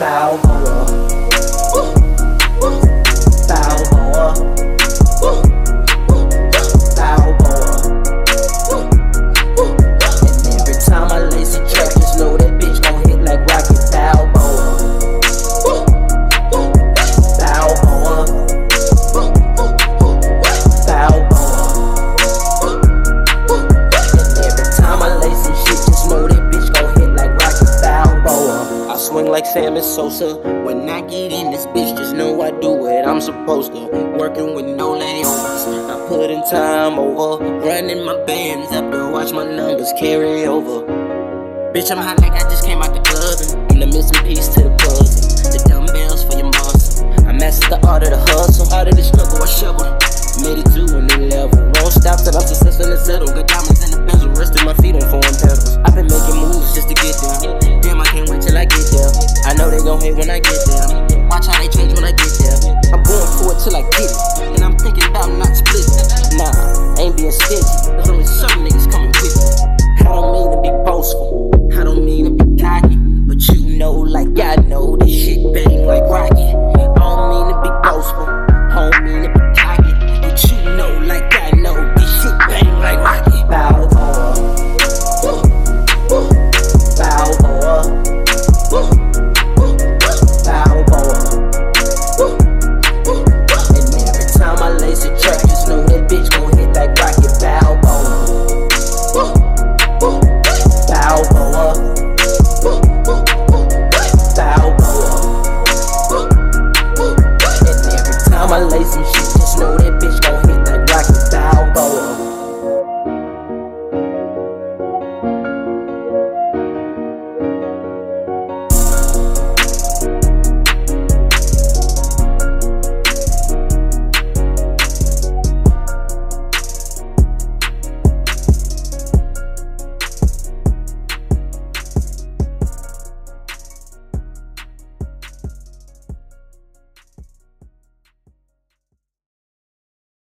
Foul, hold up. Ooh, ooh. Closer. When I get in this bitch, just know I do what I'm supposed to. Working with no layovers. I put in time over. Running my bands up to watch my numbers carry over. Bitch, I'm hot like I just came out the oven. I'm the missing piece to the puzzle. The dumbbells for your muscle. I mastered the art of the hustle. Out of the struggle, I shoveled. Made it to a new level. Won't stop till I'm successful and settle. Got diamonds in the bezel. Resting my feet on foreign pedals. I've been making moves be a snitch. There's only some niggas.